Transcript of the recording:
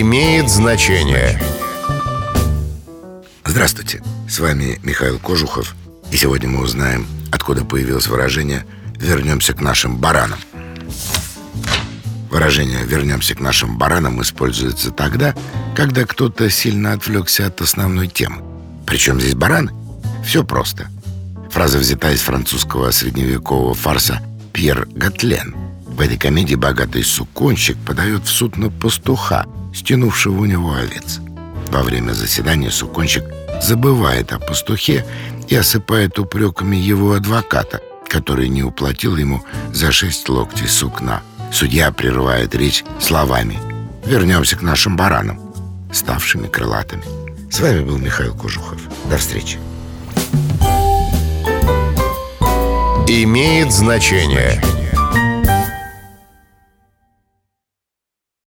имеет значение. Здравствуйте, с вами Михаил Кожухов И сегодня мы узнаем, откуда появилось выражение «вернемся к нашим баранам» Выражение «вернемся к нашим баранам» используется тогда, когда кто-то сильно отвлекся от основной темы Причем здесь бараны? Все просто Фраза взята из французского средневекового фарса «Пьер Гатлен» В этой комедии богатый суконщик подает в суд на пастуха, стянувшего у него овец Во время заседания суконщик забывает о пастухе и осыпает упреками его адвоката, который не уплатил ему за шесть локтей сукна. Судья прерывает речь словами «Вернемся к нашим баранам», ставшими крылатыми. С вами был Михаил Кожухов. До встречи. Имеет значение.